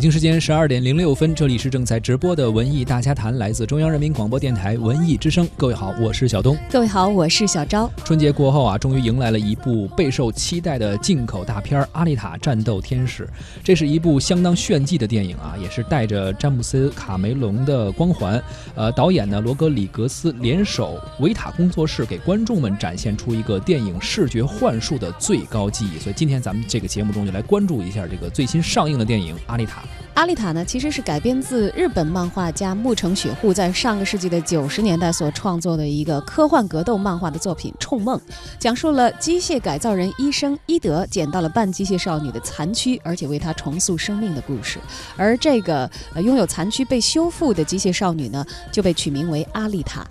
北京时间十二点零六分，这里是正在直播的文艺大家谈，来自中央人民广播电台文艺之声。各位好，我是小东。各位好，我是小昭。春节过后啊，终于迎来了一部备受期待的进口大片《阿丽塔：战斗天使》。这是一部相当炫技的电影啊，也是带着詹姆斯·卡梅隆的光环。呃，导演呢，罗格里格斯联手维塔工作室，给观众们展现出一个电影视觉幻术的最高技艺。所以今天咱们这个节目中就来关注一下这个最新上映的电影《阿丽塔》。you 阿丽塔呢，其实是改编自日本漫画家木城雪户在上个世纪的九十年代所创作的一个科幻格斗漫画的作品《冲梦》，讲述了机械改造人医生伊德捡到了半机械少女的残躯，而且为她重塑生命的故事。而这个呃拥有残躯被修复的机械少女呢，就被取名为阿丽塔。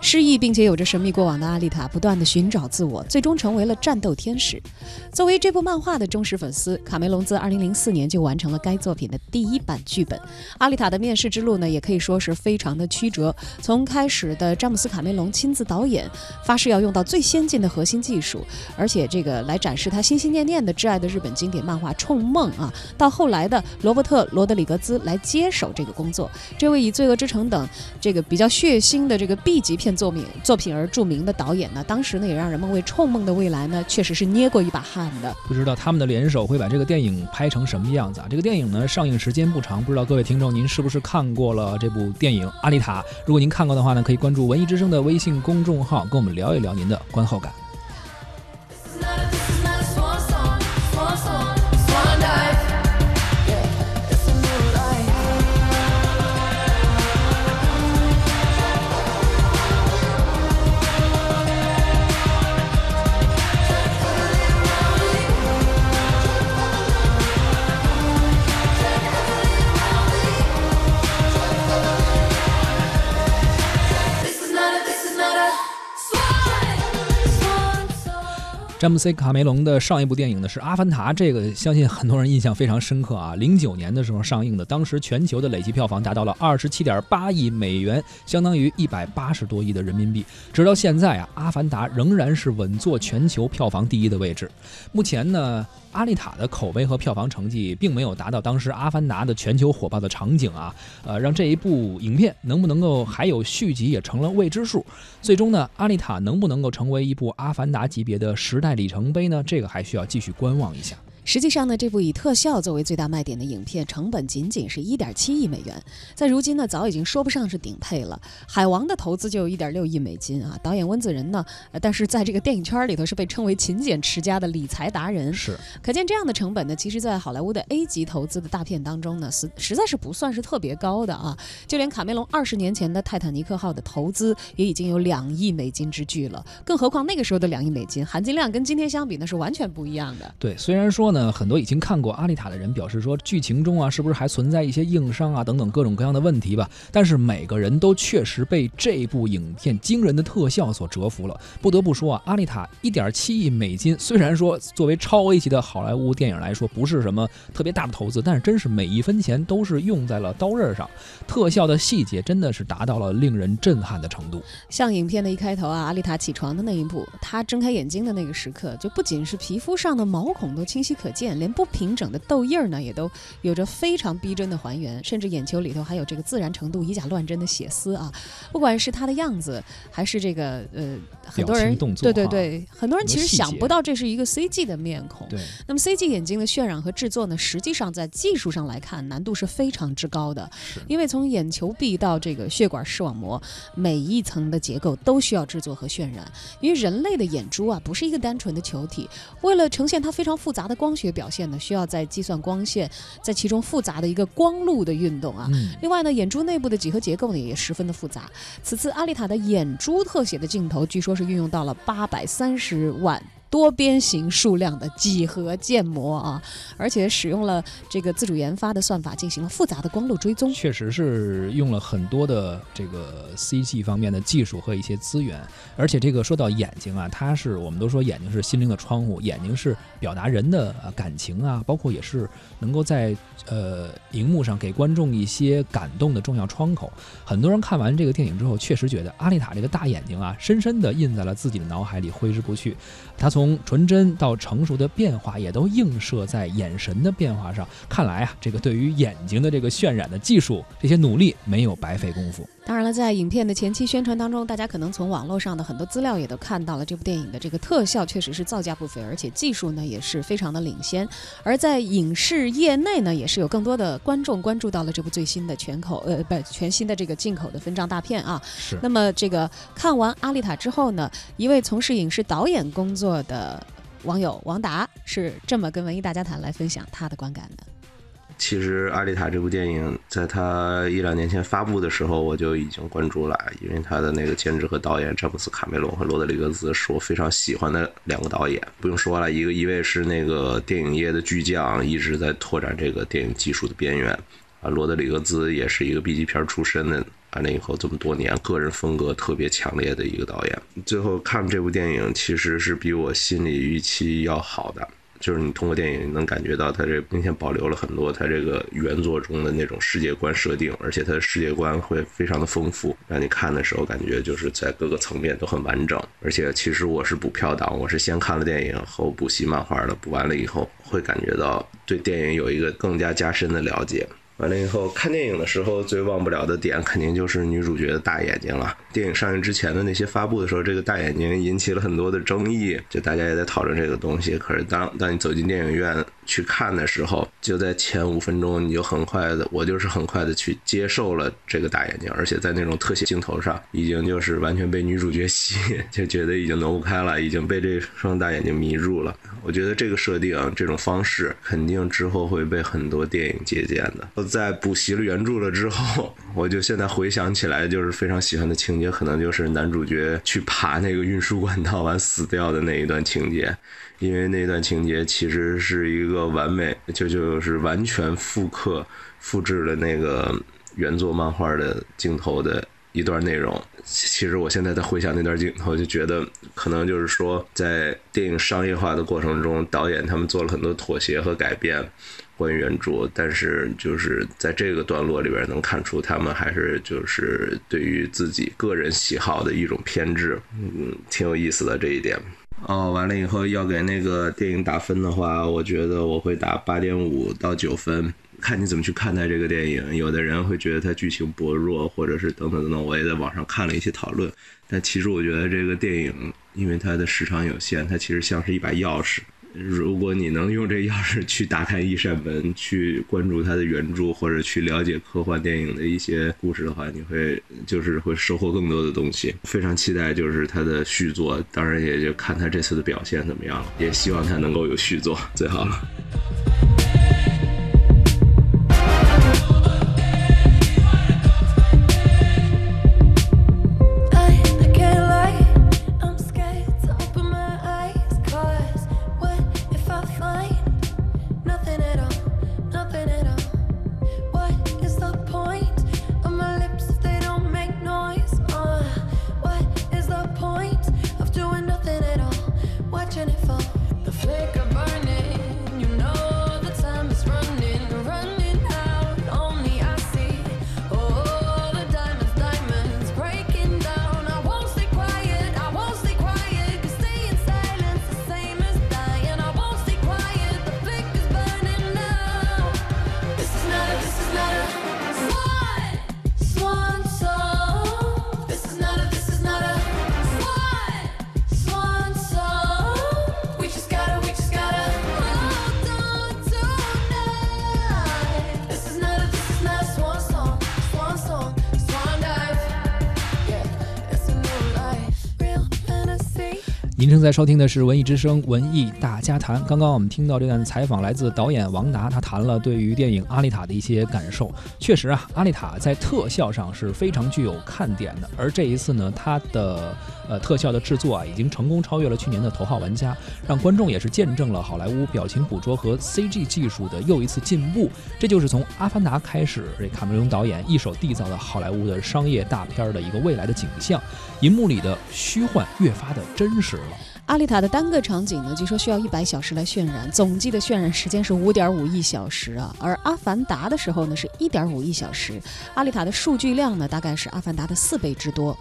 失忆并且有着神秘过往的阿丽塔，不断的寻找自我，最终成为了战斗天使。作为这部漫画的忠实粉丝，卡梅隆自2004年就完成了该作品的第一一版剧本。阿丽塔的面试之路呢，也可以说是非常的曲折。从开始的詹姆斯·卡梅隆亲自导演，发誓要用到最先进的核心技术，而且这个来展示他心心念念的挚爱的日本经典漫画《冲梦》啊，到后来的罗伯特·罗德里格兹来接手这个工作。这位以《罪恶之城》等这个比较血腥的这个 B 级片。作品作品而著名的导演呢，当时呢也让人们为《冲梦》的未来呢，确实是捏过一把汗的。不知道他们的联手会把这个电影拍成什么样子啊？这个电影呢上映时间不长，不知道各位听众您是不是看过了这部电影《阿丽塔》？如果您看过的话呢，可以关注文艺之声的微信公众号，跟我们聊一聊您的观后感。詹姆斯·卡梅隆的上一部电影呢是《阿凡达》，这个相信很多人印象非常深刻啊。零九年的时候上映的，当时全球的累计票房达到了二十七点八亿美元，相当于一百八十多亿的人民币。直到现在啊，《阿凡达》仍然是稳坐全球票房第一的位置。目前呢。阿丽塔的口碑和票房成绩并没有达到当时《阿凡达》的全球火爆的场景啊，呃，让这一部影片能不能够还有续集也成了未知数。最终呢，阿丽塔能不能够成为一部《阿凡达》级别的时代里程碑呢？这个还需要继续观望一下。实际上呢，这部以特效作为最大卖点的影片，成本仅仅是一点七亿美元，在如今呢，早已经说不上是顶配了。海王的投资就有一点六亿美金啊，导演温子仁呢，但是在这个电影圈里头是被称为勤俭持家的理财达人。是，可见这样的成本呢，其实在好莱坞的 A 级投资的大片当中呢，实实在是不算是特别高的啊。就连卡梅隆二十年前的泰坦尼克号的投资也已经有两亿美金之巨了，更何况那个时候的两亿美金含金量跟今天相比呢，是完全不一样的。对，虽然说。呢，很多已经看过《阿丽塔》的人表示说，剧情中啊，是不是还存在一些硬伤啊等等各种各样的问题吧？但是每个人都确实被这部影片惊人的特效所折服了。不得不说啊，《阿丽塔》一点七亿美金，虽然说作为超 A 级的好莱坞电影来说不是什么特别大的投资，但是真是每一分钱都是用在了刀刃上，特效的细节真的是达到了令人震撼的程度。像影片的一开头啊，阿丽塔起床的那一步，她睁开眼睛的那个时刻，就不仅是皮肤上的毛孔都清晰。可可见，连不平整的痘印儿呢，也都有着非常逼真的还原，甚至眼球里头还有这个自然程度以假乱真的血丝啊！不管是他的样子，还是这个呃，很多人对对对，很多人其实想不到这是一个 CG 的面孔。对，那么 CG 眼睛的渲染和制作呢，实际上在技术上来看，难度是非常之高的，因为从眼球壁到这个血管视网膜，每一层的结构都需要制作和渲染。因为人类的眼珠啊，不是一个单纯的球体，为了呈现它非常复杂的光。学表现呢，需要在计算光线在其中复杂的一个光路的运动啊。另外呢，眼珠内部的几何结构呢也十分的复杂。此次阿丽塔的眼珠特写的镜头，据说是运用到了八百三十万。多边形数量的几何建模啊，而且使用了这个自主研发的算法进行了复杂的光路追踪，确实是用了很多的这个 CG 方面的技术和一些资源。而且这个说到眼睛啊，它是我们都说眼睛是心灵的窗户，眼睛是表达人的感情啊，包括也是能够在呃荧幕上给观众一些感动的重要窗口。很多人看完这个电影之后，确实觉得阿丽塔这个大眼睛啊，深深的印在了自己的脑海里，挥之不去。他从从纯真到成熟的变化，也都映射在眼神的变化上。看来啊，这个对于眼睛的这个渲染的技术，这些努力没有白费功夫。当然了，在影片的前期宣传当中，大家可能从网络上的很多资料也都看到了，这部电影的这个特效确实是造价不菲，而且技术呢也是非常的领先。而在影视业内呢，也是有更多的观众关注到了这部最新的全口呃不全新的这个进口的分账大片啊。是。那么这个看完《阿丽塔》之后呢，一位从事影视导演工作的网友王达是这么跟文艺大家谈来分享他的观感的。其实《阿丽塔》这部电影，在他一两年前发布的时候，我就已经关注了，因为他的那个监制和导演詹姆斯·卡梅隆和罗德里格兹是我非常喜欢的两个导演。不用说了，一个 一位是那个电影业的巨匠，一直在拓展这个电影技术的边缘啊。罗德里格兹也是一个 B 级片出身的，完了以后这么多年，个人风格特别强烈的一个导演。最后看这部电影，其实是比我心里预期要好的。就是你通过电影能感觉到，它这明显保留了很多它这个原作中的那种世界观设定，而且它的世界观会非常的丰富，让你看的时候感觉就是在各个层面都很完整。而且其实我是补票党，我是先看了电影后补习漫画的，补完了以后会感觉到对电影有一个更加加深的了解。完了以后，看电影的时候最忘不了的点，肯定就是女主角的大眼睛了。电影上映之前的那些发布的时候，这个大眼睛引起了很多的争议，就大家也在讨论这个东西。可是当当你走进电影院去看的时候，就在前五分钟，你就很快的，我就是很快的去接受了这个大眼睛，而且在那种特写镜头上，已经就是完全被女主角吸引，就觉得已经挪不开了，已经被这双大眼睛迷住了。我觉得这个设定，这种方式，肯定之后会被很多电影借鉴的。在补习了原著了之后，我就现在回想起来，就是非常喜欢的情节，可能就是男主角去爬那个运输管道完死掉的那一段情节，因为那段情节其实是一个完美，就就是完全复刻、复制了那个原作漫画的镜头的一段内容。其实我现在在回想那段镜头，就觉得可能就是说，在电影商业化的过程中，导演他们做了很多妥协和改变。关于原著，但是就是在这个段落里边能看出，他们还是就是对于自己个人喜好的一种偏执，嗯，挺有意思的这一点。哦，完了以后要给那个电影打分的话，我觉得我会打八点五到九分，看你怎么去看待这个电影。有的人会觉得它剧情薄弱，或者是等等等等。我也在网上看了一些讨论，但其实我觉得这个电影，因为它的时长有限，它其实像是一把钥匙。如果你能用这钥匙去打开一扇门，去关注它的原著，或者去了解科幻电影的一些故事的话，你会就是会收获更多的东西。非常期待就是他的续作，当然也就看他这次的表现怎么样了，也希望他能够有续作，最好了。在收听的是《文艺之声·文艺大家谈》。刚刚我们听到这段采访，来自导演王达，他谈了对于电影《阿丽塔》的一些感受。确实啊，《阿丽塔》在特效上是非常具有看点的。而这一次呢，它的呃特效的制作啊，已经成功超越了去年的《头号玩家》，让观众也是见证了好莱坞表情捕捉和 CG 技术的又一次进步。这就是从《阿凡达》开始，这卡梅隆导演一手缔造的好莱坞的商业大片的一个未来的景象。银幕里的虚幻越发的真实了。阿丽塔的单个场景呢，据说需要一百小时来渲染，总计的渲染时间是五点五亿小时啊。而阿凡达的时候呢，是一点五亿小时。阿丽塔的数据量呢，大概是阿凡达的四倍之多。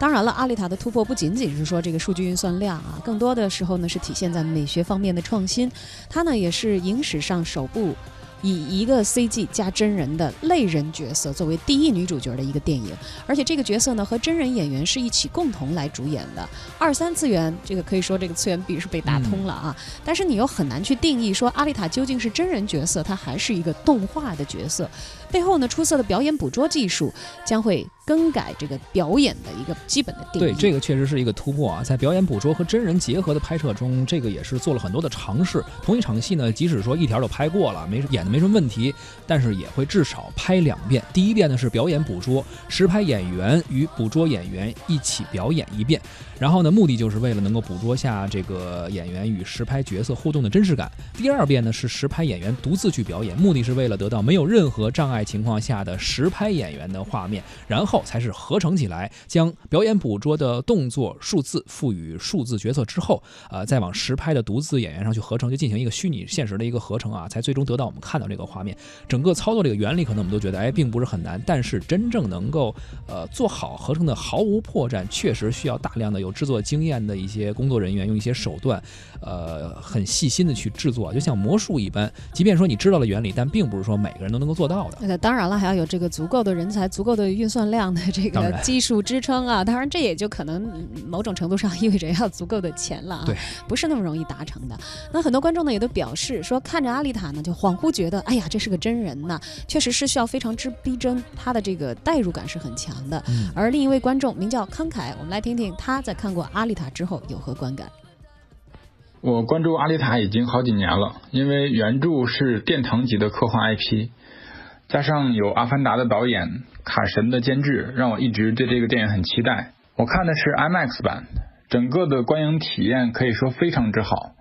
当然了，阿丽塔的突破不仅仅是说这个数据运算量啊，更多的时候呢是体现在美学方面的创新。它呢也是影史上首部。以一个 CG 加真人的类人角色作为第一女主角的一个电影，而且这个角色呢和真人演员是一起共同来主演的。二三次元这个可以说这个次元壁是被打通了啊，但是你又很难去定义说阿丽塔究竟是真人角色，它还是一个动画的角色。背后呢，出色的表演捕捉技术将会更改这个表演的一个基本的定义。对，这个确实是一个突破啊！在表演捕捉和真人结合的拍摄中，这个也是做了很多的尝试。同一场戏呢，即使说一条都拍过了，没演的没什么问题，但是也会至少拍两遍。第一遍呢是表演捕捉，实拍演员与捕捉演员一起表演一遍。然后呢，目的就是为了能够捕捉下这个演员与实拍角色互动的真实感。第二遍呢是实拍演员独自去表演，目的是为了得到没有任何障碍情况下的实拍演员的画面，然后才是合成起来，将表演捕捉的动作数字赋予数字角色之后，呃，再往实拍的独自演员上去合成，就进行一个虚拟现实的一个合成啊，才最终得到我们看到这个画面。整个操作这个原理可能我们都觉得哎，并不是很难，但是真正能够呃做好合成的毫无破绽，确实需要大量的有。制作经验的一些工作人员用一些手段，呃，很细心的去制作，就像魔术一般。即便说你知道了原理，但并不是说每个人都能够做到的。那当然了，还要有这个足够的人才、足够的运算量的这个技术支撑啊。当然，这也就可能某种程度上意味着要足够的钱了啊。对，不是那么容易达成的。那很多观众呢也都表示说，看着阿丽塔呢，就恍惚觉得，哎呀，这是个真人呐，确实是需要非常之逼真，他的这个代入感是很强的。而另一位观众名叫康凯，我们来听听他在。看过《阿丽塔》之后有何观感？我关注《阿丽塔》已经好几年了，因为原著是殿堂级的科幻 IP，加上有《阿凡达》的导演卡神的监制，让我一直对这个电影很期待。我看的是 IMAX 版，整个的观影体验可以说非常之好，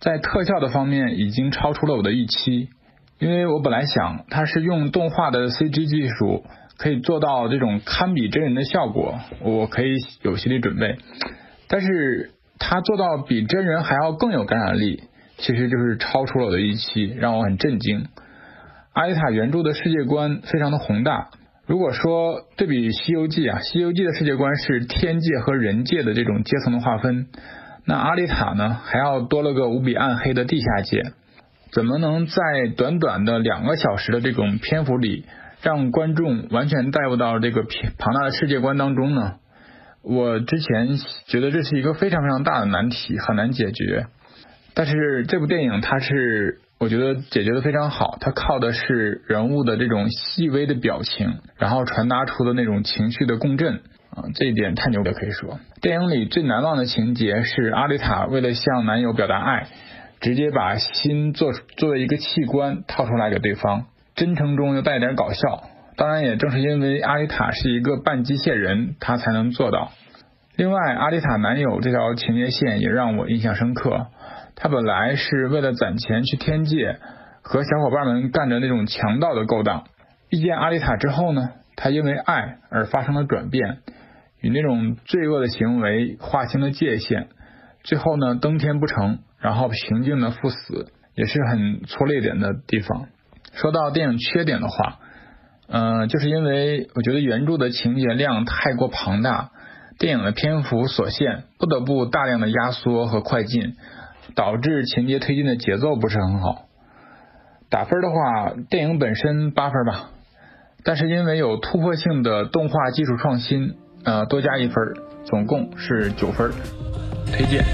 在特效的方面已经超出了我的预期，因为我本来想它是用动画的 CG 技术。可以做到这种堪比真人的效果，我可以有心理准备。但是他做到比真人还要更有感染力，其实就是超出了我的预期，让我很震惊。阿丽塔原著的世界观非常的宏大，如果说对比《西游记》啊，《西游记》的世界观是天界和人界的这种阶层的划分，那阿丽塔呢还要多了个无比暗黑的地下界，怎么能在短短的两个小时的这种篇幅里？让观众完全带入到这个庞大的世界观当中呢？我之前觉得这是一个非常非常大的难题，很难解决。但是这部电影它是我觉得解决的非常好，它靠的是人物的这种细微的表情，然后传达出的那种情绪的共振啊，这一点太牛了，可以说。电影里最难忘的情节是阿丽塔为了向男友表达爱，直接把心做作为一个器官套出来给对方。真诚中又带点搞笑，当然也正是因为阿丽塔是一个半机械人，她才能做到。另外，阿丽塔男友这条情节线也让我印象深刻。他本来是为了攒钱去天界，和小伙伴们干着那种强盗的勾当。遇见阿丽塔之后呢，他因为爱而发生了转变，与那种罪恶的行为划清了界限。最后呢，登天不成，然后平静的赴死，也是很戳泪点的地方。说到电影缺点的话，嗯，就是因为我觉得原著的情节量太过庞大，电影的篇幅所限，不得不大量的压缩和快进，导致情节推进的节奏不是很好。打分的话，电影本身八分吧，但是因为有突破性的动画技术创新，呃，多加一分，总共是九分，推荐。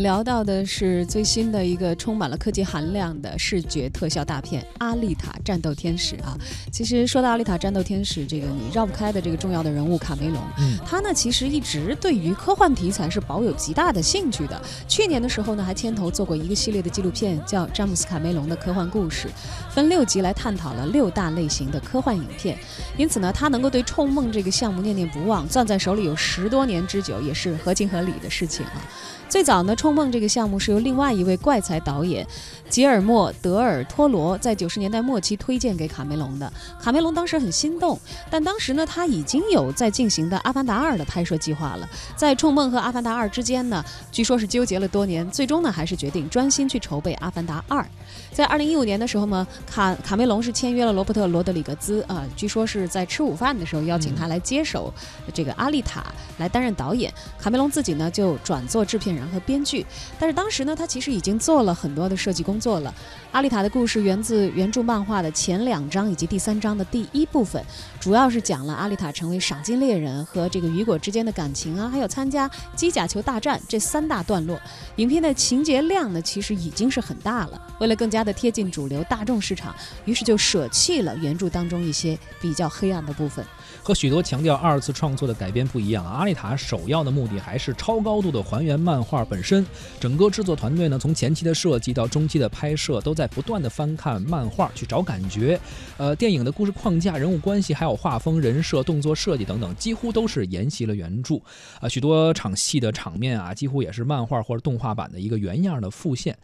们聊到的是最新的一个充满了科技含量的视觉特效大片《阿丽塔：战斗天使》啊。其实说到《阿丽塔：战斗天使》，这个你绕不开的这个重要的人物卡梅隆，嗯，他呢其实一直对于科幻题材是保有极大的兴趣的。去年的时候呢，还牵头做过一个系列的纪录片，叫《詹姆斯·卡梅隆的科幻故事》，分六集来探讨了六大类型的科幻影片。因此呢，他能够对《冲梦》这个项目念念不忘，攥在手里有十多年之久，也是合情合理的事情啊。最早呢，《冲梦》这个项目是由另外一位怪才导演吉尔莫·德尔托罗在九十年代末期推荐给卡梅隆的。卡梅隆当时很心动，但当时呢，他已经有在进行的《阿凡达二》的拍摄计划了。在《冲梦》和《阿凡达二》之间呢，据说是纠结了多年，最终呢，还是决定专心去筹备《阿凡达二》。在二零一五年的时候呢，卡卡梅隆是签约了罗伯特·罗德里格兹啊，据说是在吃午饭的时候邀请他来接手这个《阿丽塔》来担任导演。卡梅隆自己呢就转做制片人和编剧，但是当时呢，他其实已经做了很多的设计工作了。《阿丽塔》的故事源自原著漫画的前两章以及第三章的第一部分，主要是讲了阿丽塔成为赏金猎人和这个雨果之间的感情啊，还有参加机甲球大战这三大段落。影片的情节量呢，其实已经是很大了。为了更加的贴近主流大众市场，于是就舍弃了原著当中一些比较黑暗的部分。和许多强调二次创作的改编不一样，阿丽塔首要的目的还是超高度的还原漫画本身。整个制作团队呢，从前期的设计到中期的拍摄，都在不断的翻看漫画去找感觉。呃，电影的故事框架、人物关系，还有画风、人设、动作设计等等，几乎都是沿袭了原著。啊，许多场戏的场面啊，几乎也是漫画或者动画版的一个原样的复现。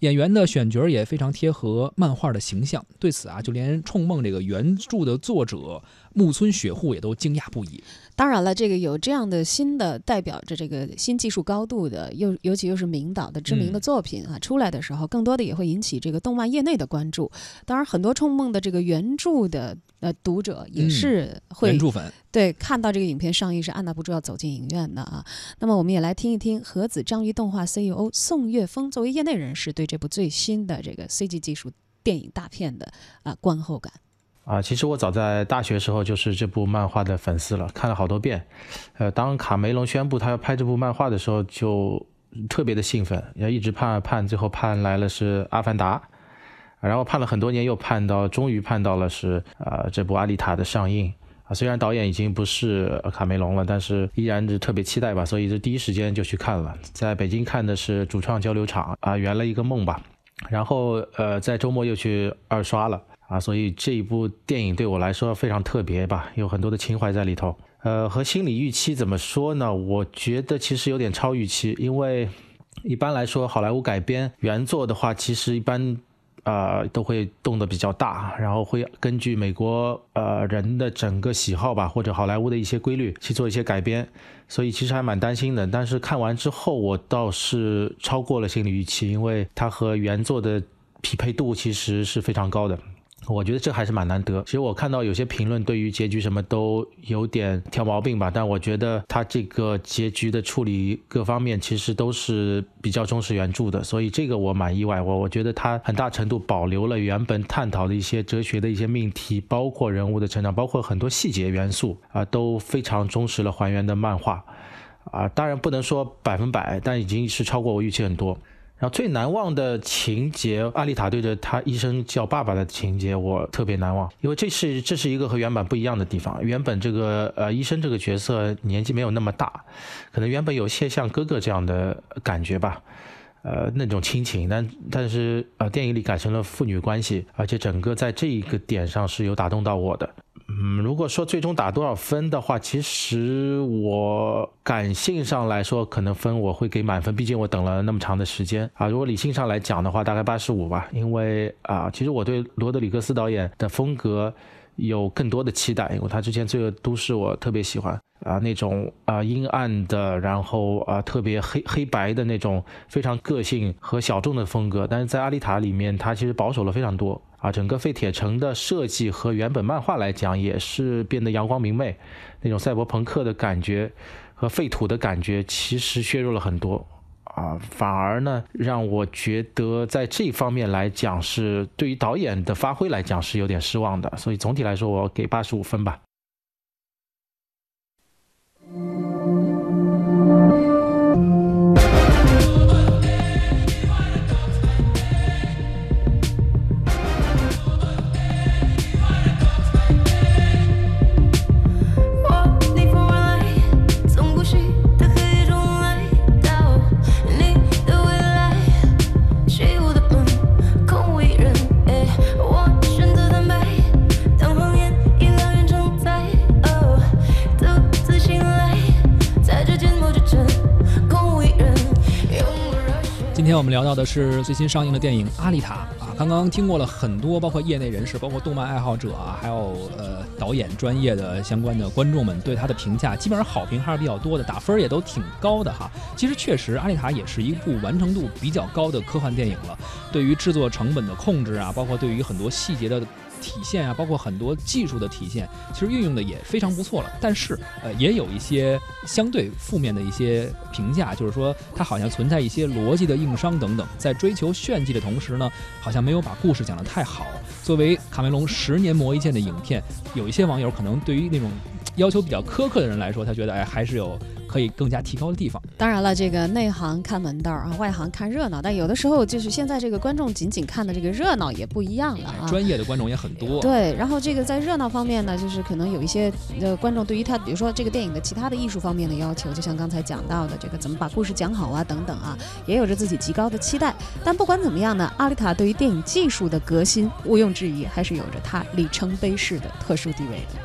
演员的选角也非常贴合漫画的形象。对此啊，就连《冲梦》这个原著的作者木村雪户也都惊讶不已。当然了，这个有这样的新的代表着这个新技术高度的，又尤其又是名导的知名的作品啊，出来的时候，更多的也会引起这个动漫业内的关注。当然，很多《冲梦》的这个原著的呃读者也是会原著粉对看到这个影片上映是按捺不住要走进影院的啊。那么，我们也来听一听和子章鱼动画 CEO 宋岳峰作为业内人士对这部最新的这个 CG 技术电影大片的啊观后感。啊，其实我早在大学时候就是这部漫画的粉丝了，看了好多遍。呃，当卡梅隆宣布他要拍这部漫画的时候，就特别的兴奋，要一直盼盼，最后盼来了是《阿凡达》，然后盼了很多年，又盼到，终于盼到了是啊这部《阿丽塔》的上映。啊，虽然导演已经不是卡梅隆了，但是依然是特别期待吧，所以就第一时间就去看了。在北京看的是主创交流场啊，圆了一个梦吧。然后呃，在周末又去二刷了。啊，所以这一部电影对我来说非常特别吧，有很多的情怀在里头。呃，和心理预期怎么说呢？我觉得其实有点超预期，因为一般来说好莱坞改编原作的话，其实一般啊都会动得比较大，然后会根据美国呃人的整个喜好吧，或者好莱坞的一些规律去做一些改编，所以其实还蛮担心的。但是看完之后，我倒是超过了心理预期，因为它和原作的匹配度其实是非常高的。我觉得这还是蛮难得。其实我看到有些评论对于结局什么都有点挑毛病吧，但我觉得他这个结局的处理各方面其实都是比较忠实原著的，所以这个我蛮意外。我我觉得他很大程度保留了原本探讨的一些哲学的一些命题，包括人物的成长，包括很多细节元素啊，都非常忠实了还原的漫画啊。当然不能说百分百，但已经是超过我预期很多。然后最难忘的情节，阿丽塔对着他医生叫爸爸的情节，我特别难忘，因为这是这是一个和原版不一样的地方。原本这个呃医生这个角色年纪没有那么大，可能原本有些像哥哥这样的感觉吧，呃那种亲情，但但是呃电影里改成了父女关系，而且整个在这一个点上是有打动到我的。嗯，如果说最终打多少分的话，其实我感性上来说，可能分我会给满分，毕竟我等了那么长的时间啊。如果理性上来讲的话，大概八十五吧，因为啊，其实我对罗德里格斯导演的风格有更多的期待，因为他之前《罪恶都市》我特别喜欢啊，那种啊阴暗的，然后啊特别黑黑白的那种非常个性和小众的风格，但是在《阿丽塔》里面，他其实保守了非常多。啊，整个废铁城的设计和原本漫画来讲，也是变得阳光明媚，那种赛博朋克的感觉和废土的感觉，其实削弱了很多。啊，反而呢，让我觉得在这方面来讲，是对于导演的发挥来讲是有点失望的。所以总体来说，我给八十五分吧。到的是最新上映的电影《阿丽塔》啊，刚刚听过了很多，包括业内人士、包括动漫爱好者啊，还有呃导演专业的相关的观众们对它的评价，基本上好评还是比较多的，打分也都挺高的哈。其实确实，《阿丽塔》也是一部完成度比较高的科幻电影了，对于制作成本的控制啊，包括对于很多细节的。体现啊，包括很多技术的体现，其实运用的也非常不错了。但是，呃，也有一些相对负面的一些评价，就是说它好像存在一些逻辑的硬伤等等，在追求炫技的同时呢，好像没有把故事讲得太好。作为卡梅隆十年磨一剑的影片，有一些网友可能对于那种要求比较苛刻的人来说，他觉得哎，还是有。可以更加提高的地方。当然了，这个内行看门道啊，外行看热闹。但有的时候，就是现在这个观众仅仅看的这个热闹也不一样了啊。专业的观众也很多。对，然后这个在热闹方面呢，就是可能有一些呃观众对于他，比如说这个电影的其他的艺术方面的要求，就像刚才讲到的这个怎么把故事讲好啊等等啊，也有着自己极高的期待。但不管怎么样呢，阿丽塔对于电影技术的革新，毋庸置疑还是有着它里程碑式的特殊地位的。